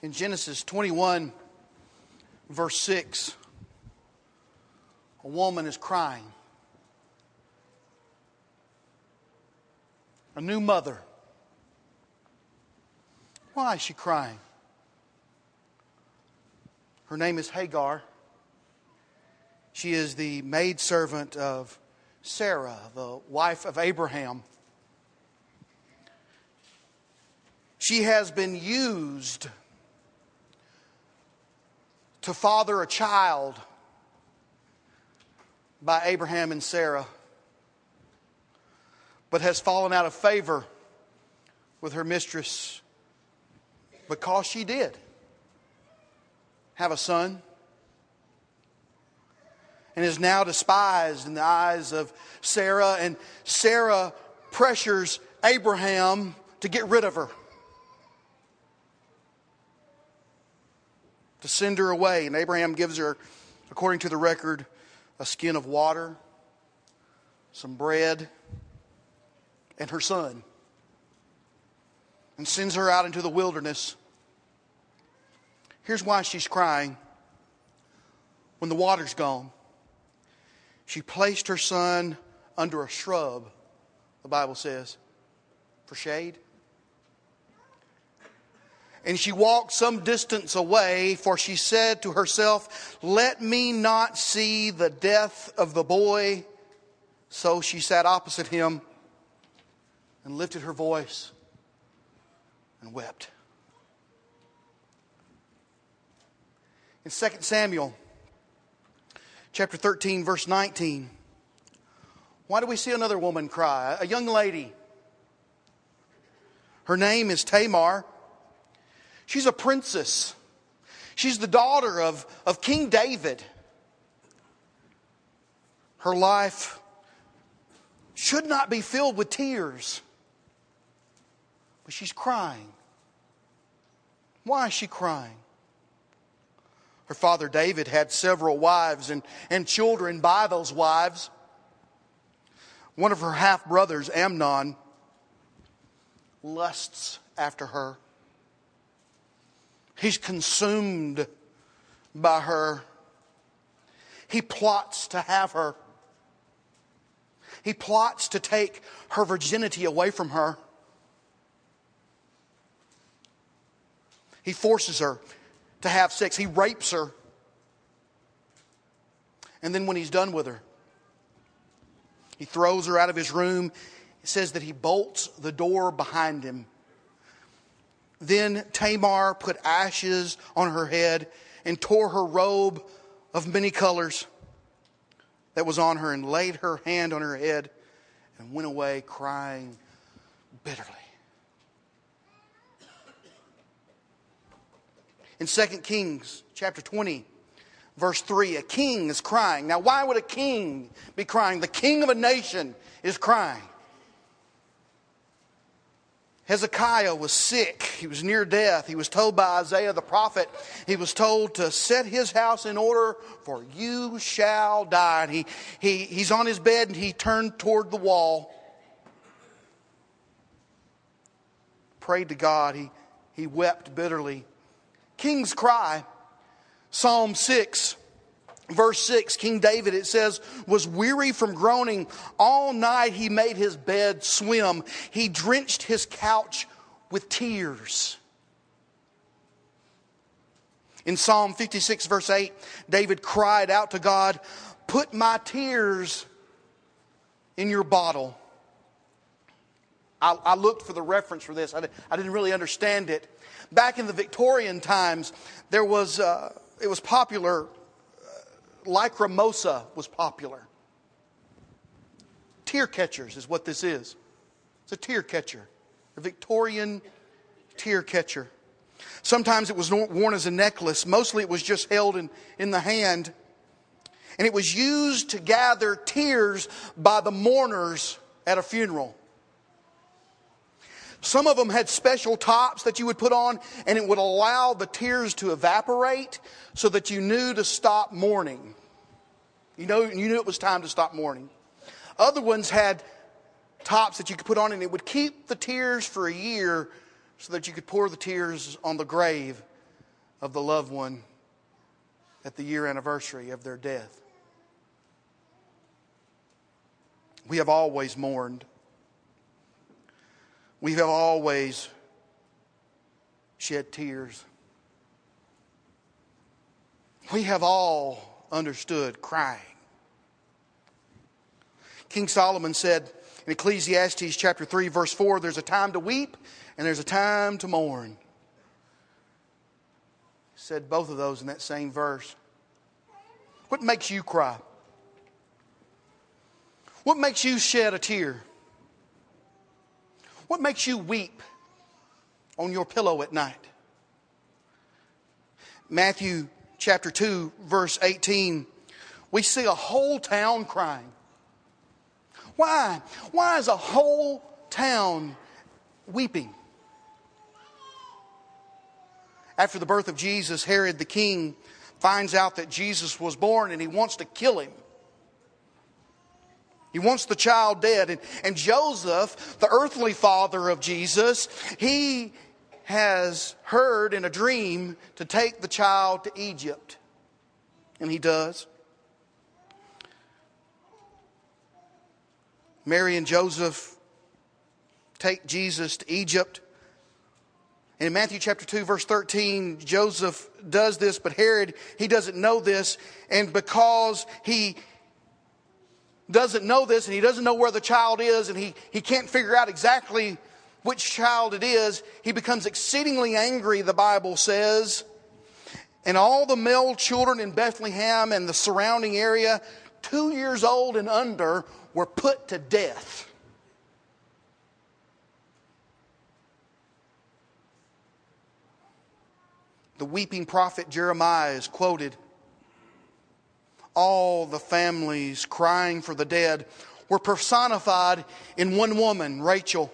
In Genesis 21, verse 6, a woman is crying. A new mother. Why is she crying? Her name is Hagar. She is the maidservant of Sarah, the wife of Abraham. She has been used to father a child by Abraham and Sarah, but has fallen out of favor with her mistress because she did have a son and is now despised in the eyes of Sarah, and Sarah pressures Abraham to get rid of her. To send her away. And Abraham gives her, according to the record, a skin of water, some bread, and her son, and sends her out into the wilderness. Here's why she's crying. When the water's gone, she placed her son under a shrub, the Bible says, for shade. And she walked some distance away, for she said to herself, Let me not see the death of the boy. So she sat opposite him and lifted her voice and wept. In 2 Samuel chapter 13, verse 19, why do we see another woman cry? A young lady. Her name is Tamar. She's a princess. She's the daughter of, of King David. Her life should not be filled with tears, but she's crying. Why is she crying? Her father David had several wives and, and children by those wives. One of her half brothers, Amnon, lusts after her. He's consumed by her. He plots to have her. He plots to take her virginity away from her. He forces her to have sex. He rapes her. And then when he's done with her, he throws her out of his room. It says that he bolts the door behind him. Then Tamar put ashes on her head and tore her robe of many colors that was on her and laid her hand on her head and went away crying bitterly. In 2 Kings chapter 20, verse 3, a king is crying. Now, why would a king be crying? The king of a nation is crying. Hezekiah was sick. He was near death. He was told by Isaiah the prophet, he was told to set his house in order, for you shall die. And he, he, he's on his bed and he turned toward the wall. Prayed to God. He, he wept bitterly. King's cry, Psalm 6 verse 6, King David, it says, was weary from groaning. All night he made his bed swim. He drenched his couch with tears. In Psalm 56, verse 8, David cried out to God, Put my tears in your bottle. I, I looked for the reference for this, I, I, didn't really understand it. Back in the Victorian times, there was, uh, it was popular Lacrimosa was popular. Tear catchers is what this is. It's a tear catcher, a Victorian tear catcher. Sometimes it was worn as a necklace. Mostly it was just held in, in the hand. And it was used to gather tears by the mourners at a funeral. Some of them had special tops that you would put on, and it would allow the tears to evaporate so that you knew to stop mourning. You know, you knew it was time to stop mourning. Other ones had tops that you could put on, and it would keep the tears for a year so that you could pour the tears on the grave of the loved one at the year anniversary of their death. We have always mourned. We have always shed tears. We have all understood crying. King Solomon said in Ecclesiastes chapter 3 verse 4 there's a time to weep and there's a time to mourn. He said both of those in that same verse. What makes you cry? What makes you shed a tear? What makes you weep on your pillow at night? Matthew chapter 2, verse 18, we see a whole town crying. Why? Why is a whole town weeping? After the birth of Jesus, Herod the king finds out that Jesus was born and he wants to kill him. He wants the child dead. And, and Joseph, the earthly father of Jesus, he has heard in a dream to take the child to Egypt. And he does. Mary and Joseph take Jesus to Egypt. And in Matthew chapter 2, verse 13, Joseph does this, but Herod, he doesn't know this. And because he doesn't know this and he doesn't know where the child is and he, he can't figure out exactly which child it is, he becomes exceedingly angry, the Bible says. And all the male children in Bethlehem and the surrounding area, two years old and under, were put to death. The weeping prophet Jeremiah is quoted. All the families crying for the dead were personified in one woman, Rachel.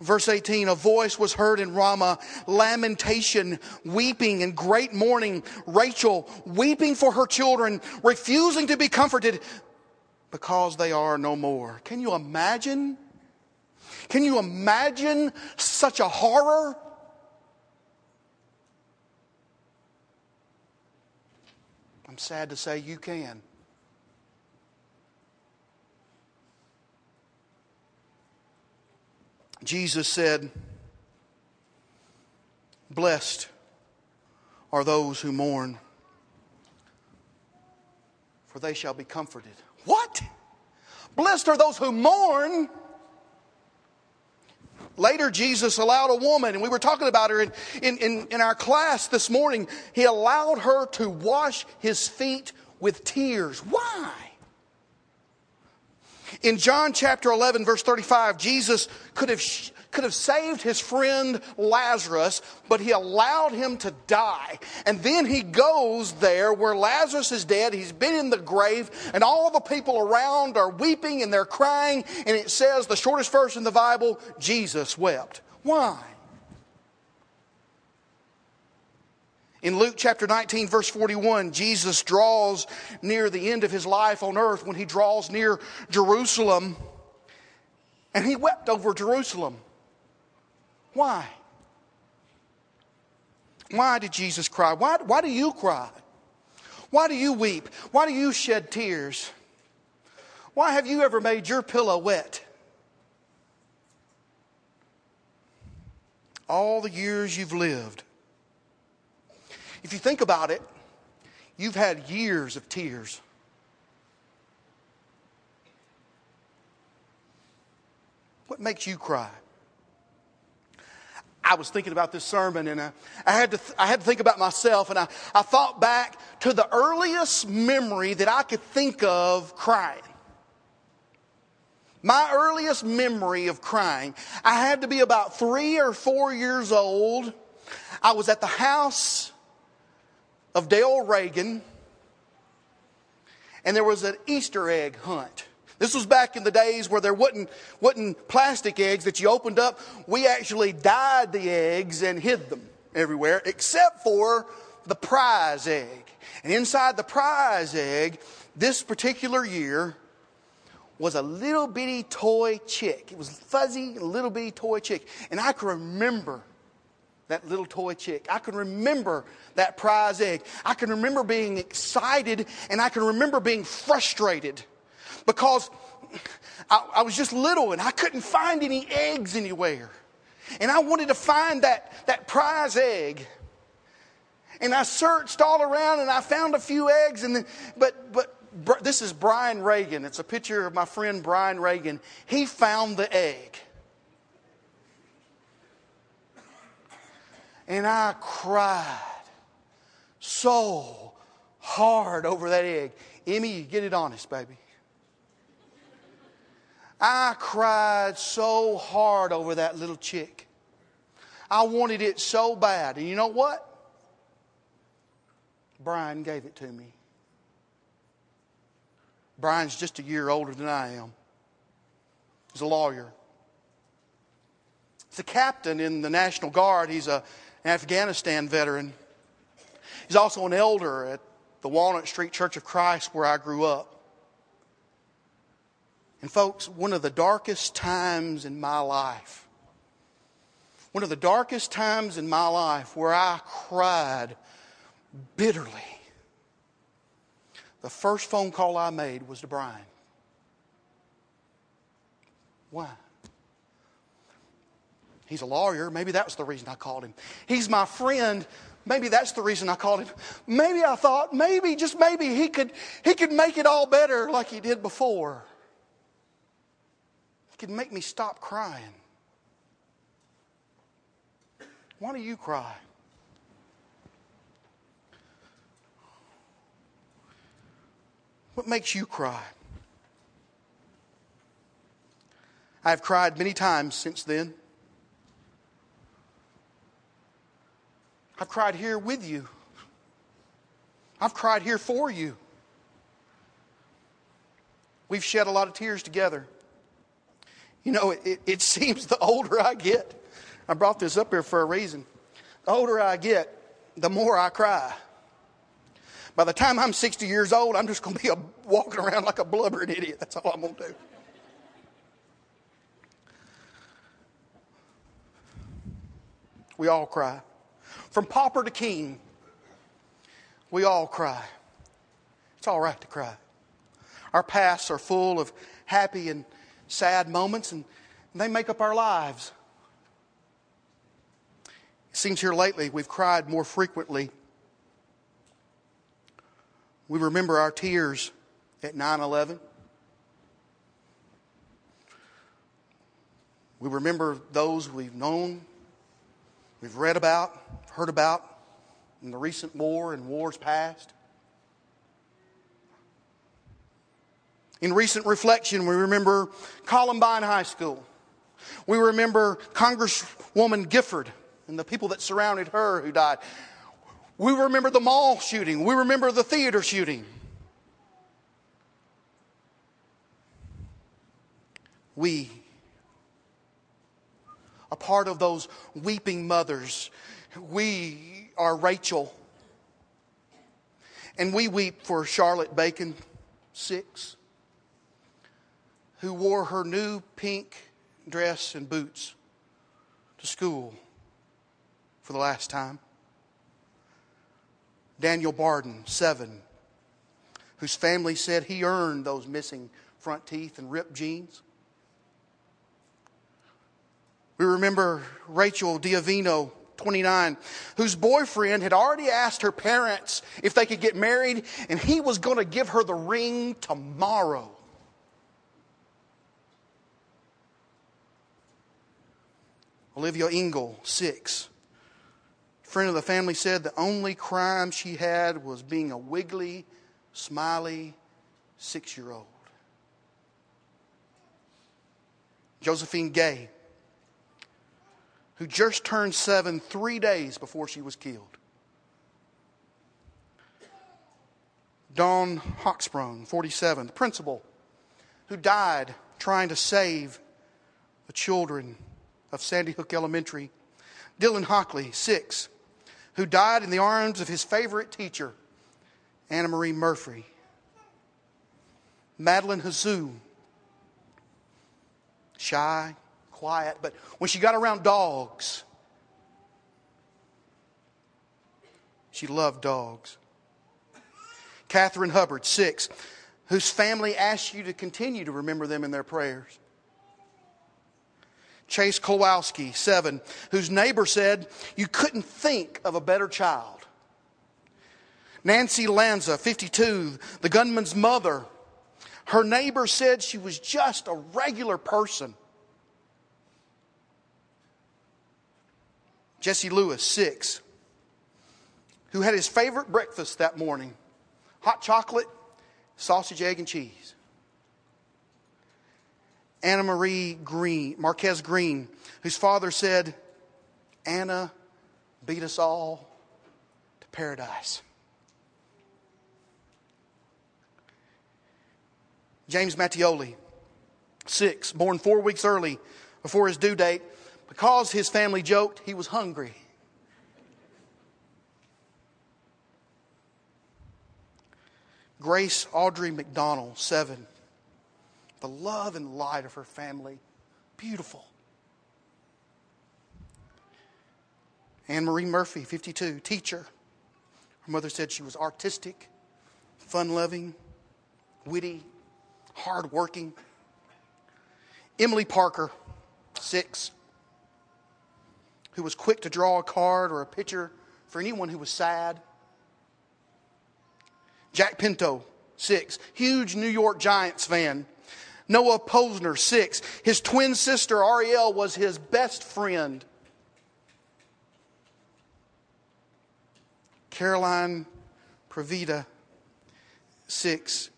Verse 18, a voice was heard in Ramah, lamentation, weeping, and great mourning. Rachel weeping for her children, refusing to be comforted because they are no more. Can you imagine? Can you imagine such a horror? I'm sad to say you can. Jesus said, Blessed are those who mourn, for they shall be comforted. What? Blessed are those who mourn. Later, Jesus allowed a woman, and we were talking about her in, in, in, in, our class this morning. He allowed her to wash his feet with tears. Why? In John chapter 11, verse 35, Jesus could have, could have saved his friend Lazarus, but he allowed him to die. And then he goes there where Lazarus is dead. He's been in the grave, and all the people around are weeping and they're crying. And it says, the shortest verse in the Bible, Jesus wept. Why? In Luke chapter 19, verse 41, Jesus draws near the end of his life on earth when he draws near Jerusalem, and he wept over Jerusalem. Why? Why did Jesus cry? Why, why do you cry? Why do you weep? Why do you shed tears? Why have you ever made your pillow wet? All the years you've lived, if you think about it, you've had years of tears. What makes you cry? I was thinking about this sermon and I, I, had, to th- I had to think about myself and I, I thought back to the earliest memory that I could think of crying. My earliest memory of crying, I had to be about three or four years old. I was at the house of Dale Reagan, and there was an Easter egg hunt. This was back in the days where there wasn't, wasn't plastic eggs that you opened up. We actually dyed the eggs and hid them everywhere, except for the prize egg. And inside the prize egg, this particular year, was a little bitty toy chick. It was fuzzy, little bitty toy chick. And I can remember that little toy chick. I can remember that prize egg. I can remember being excited and I can remember being frustrated because I, I, was just little and I couldn't find any eggs anywhere. And I wanted to find that, that prize egg. And I searched all around and I found a few eggs. And then, but, but this is Brian Reagan. It's a picture of my friend Brian Reagan. He found the egg. And I cried so hard over that egg. Emmy, get it honest, baby. I cried so hard over that little chick. I wanted it so bad. And you know what? Brian gave it to me. Brian's just a year older than I am. He's a lawyer. He's a captain in the National Guard. He's a, Afghanistan veteran. He's also an elder at the Walnut Street Church of Christ where I grew up. And, folks, one of the darkest times in my life, one of the darkest times in my life where I cried bitterly, the first phone call I made was to Brian. Why? He's a lawyer. Maybe that was the reason I called him. He's my friend. Maybe that's the reason I called him. Maybe I thought, maybe, just maybe, he could, he could make it all better like he did before. He could make me stop crying. Why do you cry? What makes you cry? I've cried many times since then. I've cried here with you. I've cried here for you. We've shed a lot of tears together. You know, it, it, seems the older I get, I brought this up here for a reason. The older I get, the more I cry. By the time I'm 60 years old, I'm just going to be a, walking around like a blubbering idiot. That's all I'm going to do. We all cry. From pauper to king, we all cry. It's all right to cry. Our pasts are full of happy and sad moments, and they make up our lives. It seems here lately we've cried more frequently. We remember our tears at 9 11. We remember those we've known, we've read about, heard about in the recent war and wars past. In recent reflection, we remember Columbine High School. We remember Congresswoman Gifford and the people that surrounded her who died. We remember the mall shooting. We remember the theater shooting. We, a part of those weeping mothers we are Rachel. And we weep for Charlotte Bacon, six, who wore her new pink dress and boots to school for the last time. Daniel Barden, seven, whose family said he earned those missing front teeth and ripped jeans. We remember Rachel D'Avino, 29, whose boyfriend had already asked her parents if they could get married, and he was going to give her the ring tomorrow. Olivia Engel, six. Friend of the family said the only crime she had was being a wiggly, smiley six year old. Josephine Gay, who just turned seven three days before she was killed. Dawn Hochsprung, 47, the principal, who died trying to save the children of Sandy Hook Elementary. Dylan Hockley, 6, who died in the arms of his favorite teacher, Anna Marie Murphy. Madeline Hazoo, shy, quiet, but when she got around dogs, She loved dogs. Catherine Hubbard, six, whose family asks you to continue to remember them in their prayers. Chase Kowalski, seven, whose neighbor said, You couldn't think of a better child. Nancy Lanza, 52, the gunman's mother. Her neighbor said she was just a regular person. Jesse Lewis, six, who had his favorite breakfast that morning hot chocolate, sausage, egg, and cheese. Anna Marie Green, Marquez Greene, whose father said, Anna beat us all to paradise. James Mattioli, six, born four weeks early before his due date, because his family joked he was hungry. Grace Audrey McDonald, seven. The love and light of her family. Beautiful. Anne Marie Murphy, 52, teacher. Her mother said she was artistic, fun loving, witty, hardworking. Emily Parker, six, who was quick to draw a card or a picture for anyone who was sad. Jack Pinto, six, huge New York Giants fan. Noah Pozner, six. His twin sister, Ariel, was his best friend. Caroline Previdi, six.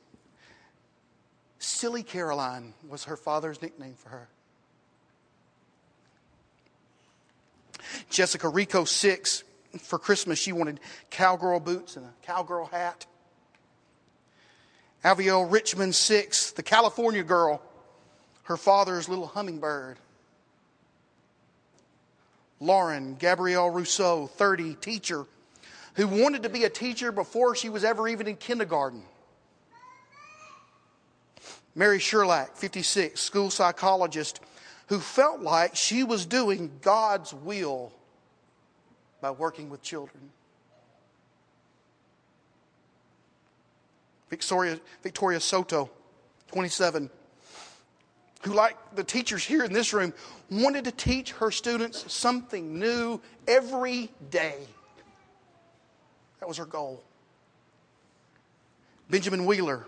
Silly Caroline was her father's nickname for her. Jessica Rico, six. For Christmas, she wanted cowgirl boots and a cowgirl hat. Avielle Richman, six. The California girl, her father's little hummingbird. Lauren Gabrielle Rousseau, 30, teacher, who wanted to be a teacher before she was ever even in kindergarten. Mary Sherlach, 56, school psychologist, who felt like she was doing God's will by working with children. Victoria, Victoria Soto, 27, who, like the teachers here in this room, wanted to teach her students something new every day. That was her goal. Benjamin Wheeler,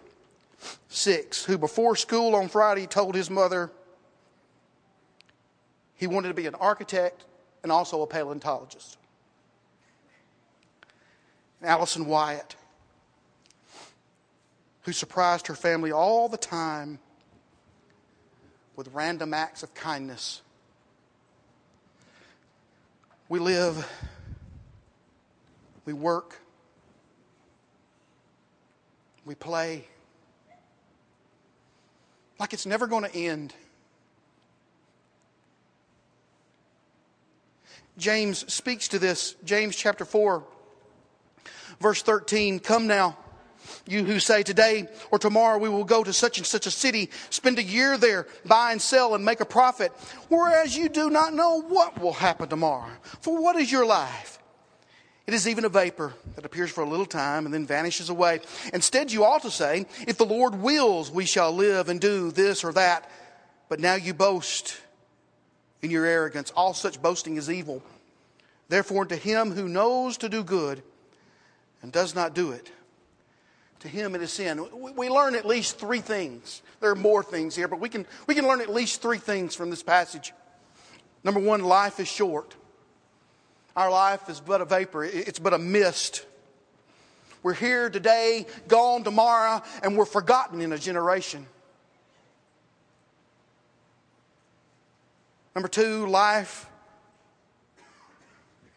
six, who before school on Friday told his mother he wanted to be an architect and also a paleontologist. And Allison Wyatt, who surprised her family all the time with random acts of kindness. We live, we work, we play like it's never going to end. James speaks to this. James chapter 4, verse 13. Come now, you who say today or tomorrow we will go to such and such a city, spend a year there, buy and sell and make a profit, whereas you do not know what will happen tomorrow. For what is your life? It is even a vapor that appears for a little time and then vanishes away. Instead, you ought to say, If the Lord wills, we shall live and do this or that. But now you boast in your arrogance. All such boasting is evil. Therefore, to him who knows to do good and does not do it, to him it is sin. We learn at least three things. There are more things here, but we can, we can learn at least three things from this passage. Number one, life is short. Our life is but a vapor, it's but a mist. We're here today, gone tomorrow, and we're forgotten in a generation. Number two, life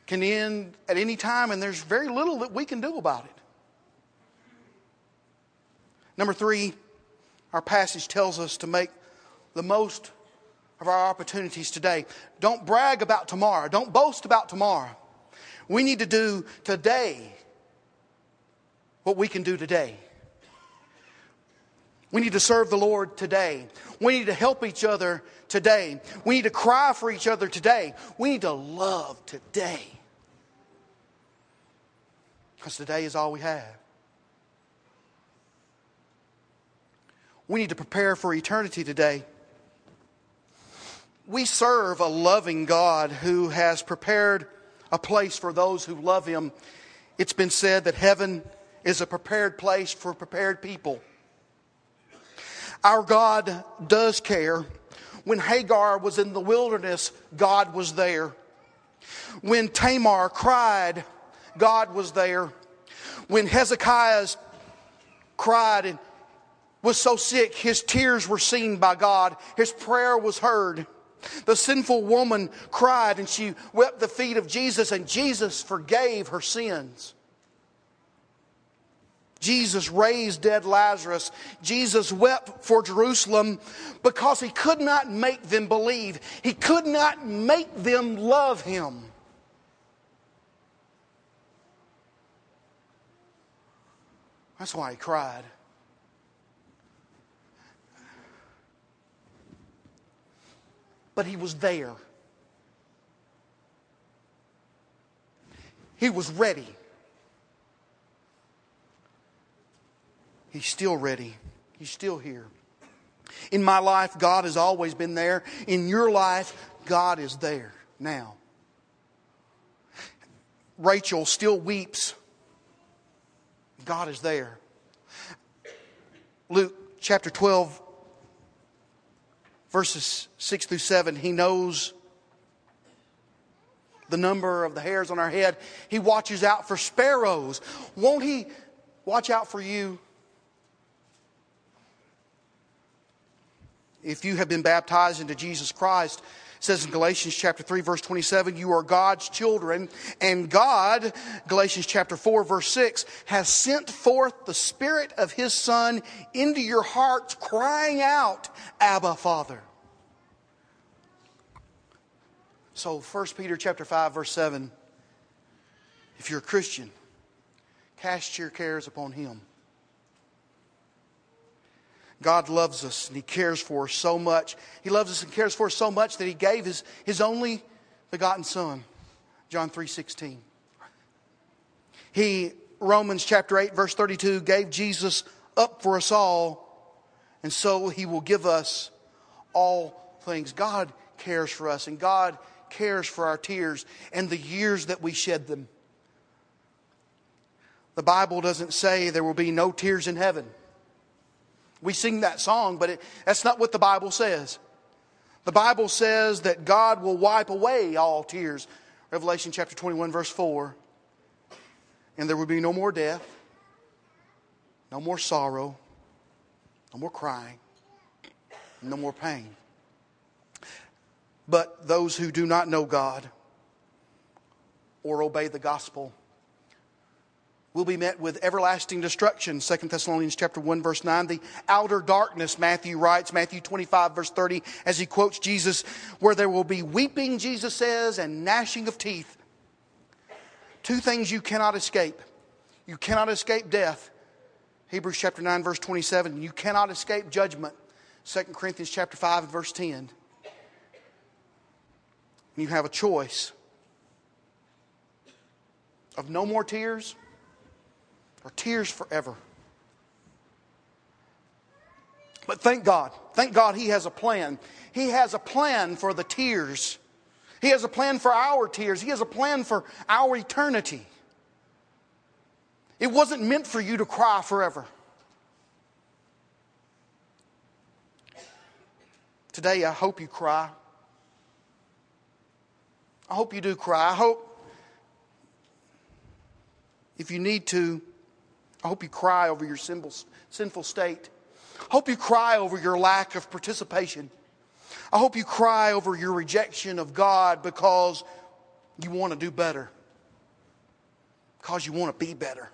can end at any time, and there's very little that we can do about it. Number three, our passage tells us to make the most of our opportunities today. Don't brag about tomorrow. Don't boast about tomorrow. We need to do today what we can do today. We need to serve the Lord today. We need to help each other today. We need to cry for each other today. We need to love today. Because today is all we have. We need to prepare for eternity today. We serve a loving God who has prepared a place for those who love Him. It's been said that heaven is a prepared place for prepared people. Our God does care. When Hagar was in the wilderness, God was there. When Tamar cried, God was there. When Hezekiah cried and was so sick, his tears were seen by God, his prayer was heard. The sinful woman cried and she wept the feet of Jesus, and Jesus forgave her sins. Jesus raised dead Lazarus. Jesus wept for Jerusalem because he could not make them believe. He could not make them love him. That's why he cried. But he was there. He was ready. He's still ready. He's still here. In my life, God has always been there. In your life, God is there now. Rachel still weeps God is there. Luke chapter 12, verses 6 through 7, he knows the number of the hairs on our head. He watches out for sparrows. Won't he watch out for you? If you have been baptized into Jesus Christ, says in Galatians chapter 3 verse 27, you are God's children and God, Galatians chapter 4 verse 6, has sent forth the spirit of his son into your hearts crying out, Abba Father. So 1 Peter chapter 5 verse 7, if you're a Christian, cast your cares upon him God loves us and He cares for us so much. He loves us and cares for us so much that He gave His, his only begotten Son, John 3 16. He, Romans chapter 8, verse 32, gave Jesus up for us all, and so He will give us all things. God cares for us, and God cares for our tears and the years that we shed them. The Bible doesn't say there will be no tears in heaven. We sing that song, but it, that's not what the Bible says. The Bible says that God will wipe away all tears. Revelation chapter 21, verse 4. And there will be no more death, no more sorrow, no more crying, no more pain. But those who do not know God or obey the gospel, will be met with everlasting destruction. 2 thessalonians chapter 1 verse 9 the outer darkness matthew writes matthew 25 verse 30 as he quotes jesus where there will be weeping jesus says and gnashing of teeth. Two things you cannot escape. You cannot escape death. Hebrews chapter 9 verse 27 you cannot escape judgment. 2 corinthians chapter 5 and verse 10 you have a choice of no more tears or tears forever. But thank God. Thank God He has a plan. He has a plan for the tears. He has a plan for our tears. He has a plan for our eternity. It wasn't meant for you to cry forever. Today, I hope you cry. I hope you do cry. I hope if you need to, I hope you cry over your sinful state. I hope you cry over your lack of participation. I hope you cry over your rejection of God because you want to do better, because you want to be better.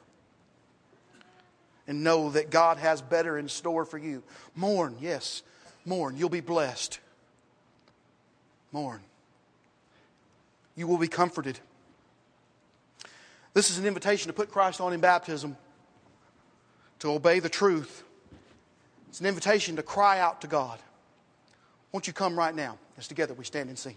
And know that God has better in store for you. Mourn, yes, mourn. You'll be blessed. Mourn. You will be comforted. This is an invitation to put Christ on in baptism to obey the truth. It's an invitation to cry out to God. Won't you come right now as together we stand and sing?